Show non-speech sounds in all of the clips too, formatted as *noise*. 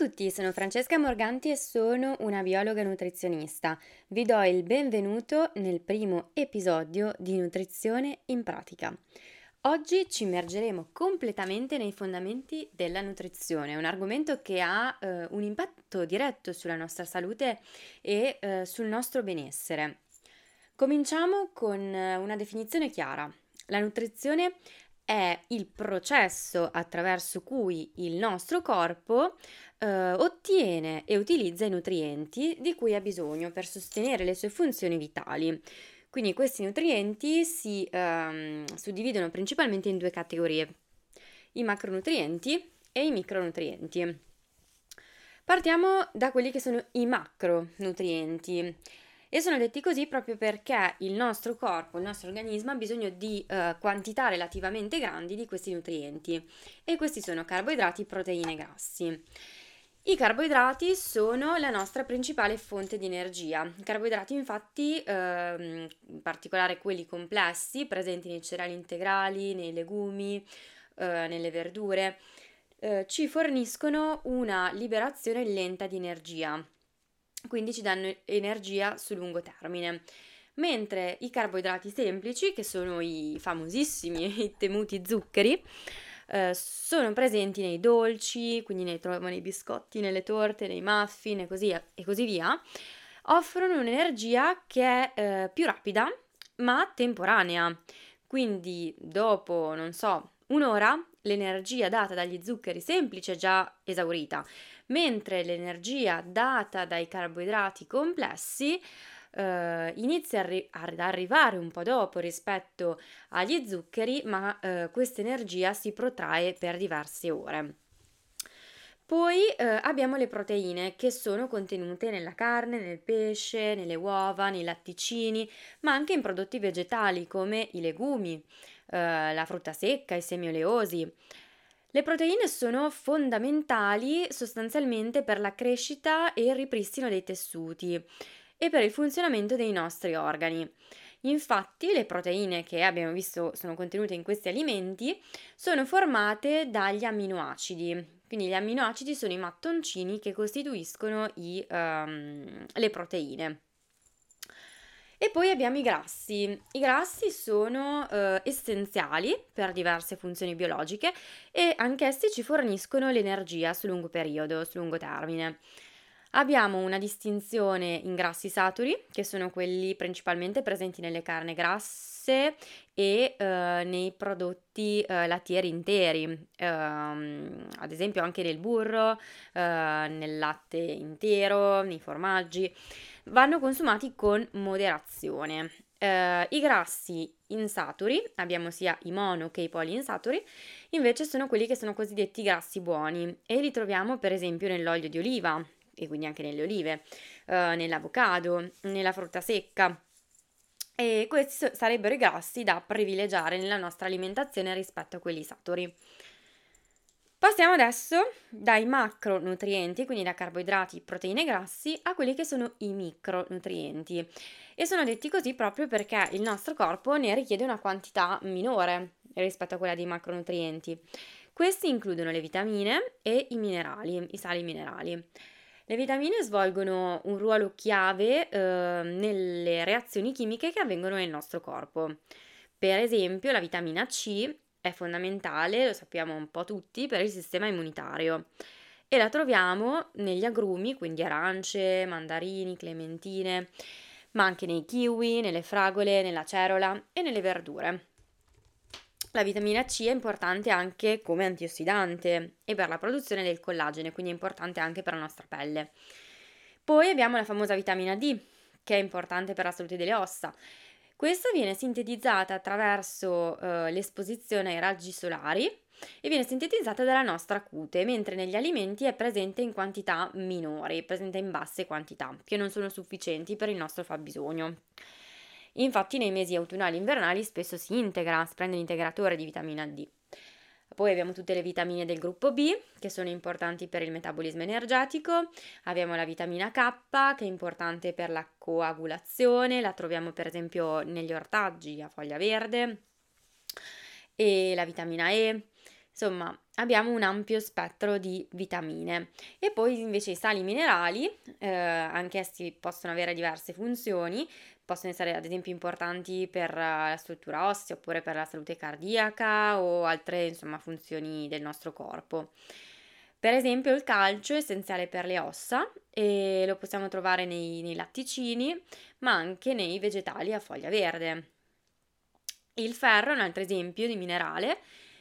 A tutti, sono Francesca Morganti e sono una biologa nutrizionista. Vi do il benvenuto nel primo episodio di Nutrizione in pratica. Oggi ci immergeremo completamente nei fondamenti della nutrizione, un argomento che ha eh, un impatto diretto sulla nostra salute e eh, sul nostro benessere. Cominciamo con eh, una definizione chiara. La nutrizione è il processo attraverso cui il nostro corpo eh, ottiene e utilizza i nutrienti di cui ha bisogno per sostenere le sue funzioni vitali. Quindi questi nutrienti si ehm, suddividono principalmente in due categorie, i macronutrienti e i micronutrienti. Partiamo da quelli che sono i macronutrienti e sono detti così proprio perché il nostro corpo, il nostro organismo ha bisogno di eh, quantità relativamente grandi di questi nutrienti e questi sono carboidrati, proteine e grassi. I carboidrati sono la nostra principale fonte di energia. I carboidrati infatti, ehm, in particolare quelli complessi, presenti nei cereali integrali, nei legumi, eh, nelle verdure, eh, ci forniscono una liberazione lenta di energia quindi ci danno energia su lungo termine. Mentre i carboidrati semplici, che sono i famosissimi *laughs* e temuti zuccheri, eh, sono presenti nei dolci, quindi ne troviamo nei biscotti, nelle torte, nei muffin e così, e così via, offrono un'energia che è eh, più rapida ma temporanea. Quindi dopo, non so, un'ora l'energia data dagli zuccheri semplici è già esaurita, mentre l'energia data dai carboidrati complessi eh, inizia arri- ad arrivare un po' dopo rispetto agli zuccheri, ma eh, questa energia si protrae per diverse ore. Poi eh, abbiamo le proteine che sono contenute nella carne, nel pesce, nelle uova, nei latticini, ma anche in prodotti vegetali come i legumi, eh, la frutta secca, i semi oleosi. Le proteine sono fondamentali sostanzialmente per la crescita e il ripristino dei tessuti e per il funzionamento dei nostri organi. Infatti le proteine che abbiamo visto sono contenute in questi alimenti sono formate dagli amminoacidi. Quindi gli amminoacidi sono i mattoncini che costituiscono i, um, le proteine. E poi abbiamo i grassi. I grassi sono eh, essenziali per diverse funzioni biologiche e anch'essi ci forniscono l'energia su lungo periodo, su lungo termine. Abbiamo una distinzione in grassi saturi, che sono quelli principalmente presenti nelle carni grasse e eh, nei prodotti eh, lattieri interi, ehm, ad esempio anche nel burro, eh, nel latte intero, nei formaggi vanno consumati con moderazione. Uh, I grassi insaturi, abbiamo sia i mono che i poliinsaturi, invece sono quelli che sono cosiddetti grassi buoni e li troviamo per esempio nell'olio di oliva e quindi anche nelle olive, uh, nell'avocado, nella frutta secca. E questi sarebbero i grassi da privilegiare nella nostra alimentazione rispetto a quelli saturi. Passiamo adesso dai macronutrienti, quindi da carboidrati, proteine e grassi, a quelli che sono i micronutrienti. E sono detti così proprio perché il nostro corpo ne richiede una quantità minore rispetto a quella dei macronutrienti. Questi includono le vitamine e i minerali, i sali minerali. Le vitamine svolgono un ruolo chiave eh, nelle reazioni chimiche che avvengono nel nostro corpo. Per esempio, la vitamina C è fondamentale, lo sappiamo un po' tutti, per il sistema immunitario e la troviamo negli agrumi, quindi arance, mandarini, clementine, ma anche nei kiwi, nelle fragole, nella cerola e nelle verdure. La vitamina C è importante anche come antiossidante e per la produzione del collagene, quindi è importante anche per la nostra pelle. Poi abbiamo la famosa vitamina D, che è importante per la salute delle ossa questa viene sintetizzata attraverso eh, l'esposizione ai raggi solari e viene sintetizzata dalla nostra cute, mentre negli alimenti è presente in quantità minori, presente in basse quantità, che non sono sufficienti per il nostro fabbisogno. Infatti nei mesi autunnali e invernali spesso si integra, si prende l'integratore di vitamina D. Poi abbiamo tutte le vitamine del gruppo B che sono importanti per il metabolismo energetico, abbiamo la vitamina K che è importante per la coagulazione, la troviamo per esempio negli ortaggi a foglia verde, e la vitamina E. Insomma, abbiamo un ampio spettro di vitamine. E poi invece i sali minerali, eh, anch'essi possono avere diverse funzioni, possono essere ad esempio importanti per la struttura ossea oppure per la salute cardiaca o altre insomma funzioni del nostro corpo. Per esempio il calcio è essenziale per le ossa e lo possiamo trovare nei, nei latticini, ma anche nei vegetali a foglia verde. Il ferro è un altro esempio di minerale,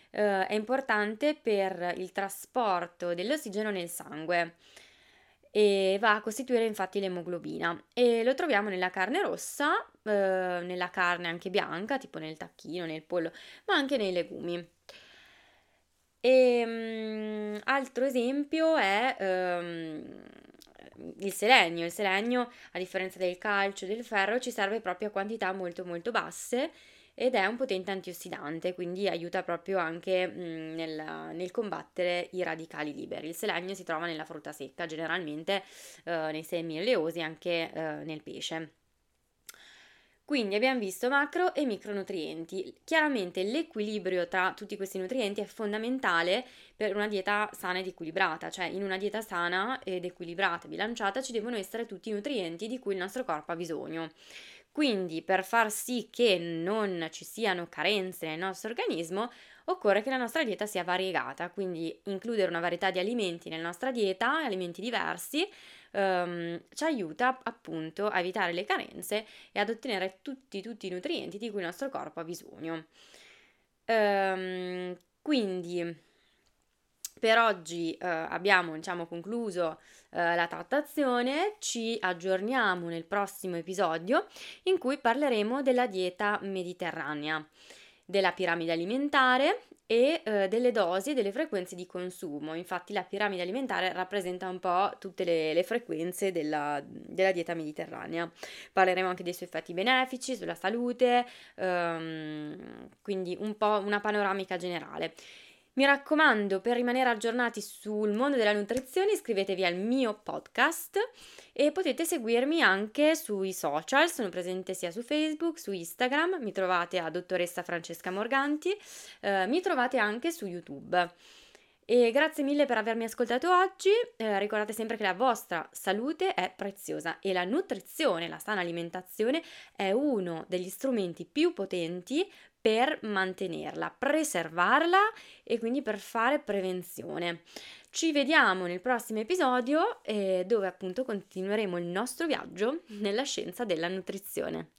eh, è importante per il trasporto dell'ossigeno nel sangue e va a costituire infatti l'emoglobina e lo troviamo nella carne rossa, eh, nella carne anche bianca, tipo nel tacchino, nel pollo, ma anche nei legumi. E, um, altro esempio è um, il selenio. Il selenio, a differenza del calcio e del ferro, ci serve proprio a quantità molto molto basse ed è un potente antiossidante, quindi aiuta proprio anche mh, nel, nel, combattere i radicali liberi. Il selenio si trova nella frutta secca, generalmente eh, nei semi oleosi e anche eh, nel pesce. Quindi abbiamo visto macro e micronutrienti. Chiaramente l'equilibrio tra tutti questi nutrienti è fondamentale per una dieta sana ed equilibrata, cioè in una dieta sana ed equilibrata, bilanciata, ci devono essere tutti i nutrienti di cui il nostro corpo ha bisogno. Quindi per far sì che non ci siano carenze nel nostro organismo, occorre che la nostra dieta sia variegata, quindi includere una varietà di alimenti nella nostra dieta, alimenti diversi, um, ci aiuta appunto a evitare le carenze e ad ottenere tutti, tutti i nutrienti di cui il nostro corpo ha bisogno. Um, quindi per oggi eh, abbiamo diciamo, concluso eh, la trattazione, ci aggiorniamo nel prossimo episodio in cui parleremo della dieta mediterranea, della piramide alimentare e eh, delle dosi e delle frequenze di consumo. Infatti la piramide alimentare rappresenta un po' tutte le, le frequenze della, della, dieta mediterranea. Parleremo anche dei suoi effetti benefici sulla salute, ehm, quindi un po' una panoramica generale. Mi raccomando, per rimanere aggiornati sul mondo della nutrizione, iscrivetevi al mio podcast e potete seguirmi anche sui social, sono presente sia su Facebook, su Instagram, mi trovate a dottoressa Francesca Morganti, eh, mi trovate anche su YouTube. E grazie mille per avermi ascoltato oggi. Eh, ricordate sempre che la vostra salute è preziosa e la nutrizione, la sana alimentazione è uno degli strumenti più potenti per mantenerla, preservarla e quindi per fare prevenzione. Ci vediamo nel prossimo episodio eh, dove appunto continueremo il nostro viaggio nella scienza della nutrizione.